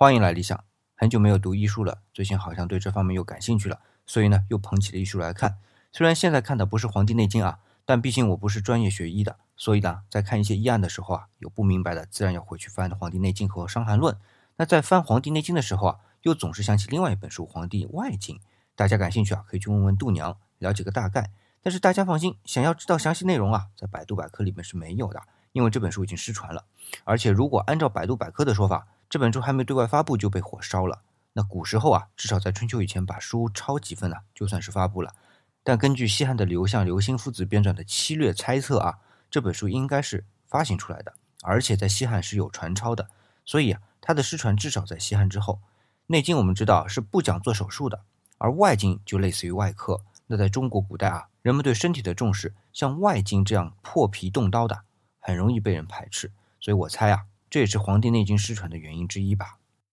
欢迎来理想。很久没有读医书了，最近好像对这方面又感兴趣了，所以呢又捧起了医书来看。虽然现在看的不是《黄帝内经》啊，但毕竟我不是专业学医的，所以呢在看一些医案的时候啊，有不明白的，自然要回去翻《黄帝内经》和《伤寒论》。那在翻《黄帝内经》的时候啊，又总是想起另外一本书《黄帝外经》。大家感兴趣啊，可以去问问度娘，了解个大概。但是大家放心，想要知道详细内容啊，在百度百科里面是没有的，因为这本书已经失传了。而且如果按照百度百科的说法，这本书还没对外发布就被火烧了。那古时候啊，至少在春秋以前，把书抄几份呢，就算是发布了。但根据西汉的刘向、刘歆父子编撰的《七略》猜测啊，这本书应该是发行出来的，而且在西汉是有传抄的。所以啊，它的失传至少在西汉之后。《内经》我们知道是不讲做手术的，而外经就类似于外科。那在中国古代啊，人们对身体的重视，像外经这样破皮动刀的，很容易被人排斥。所以我猜啊。这也是《黄帝内经》失传的原因之一吧。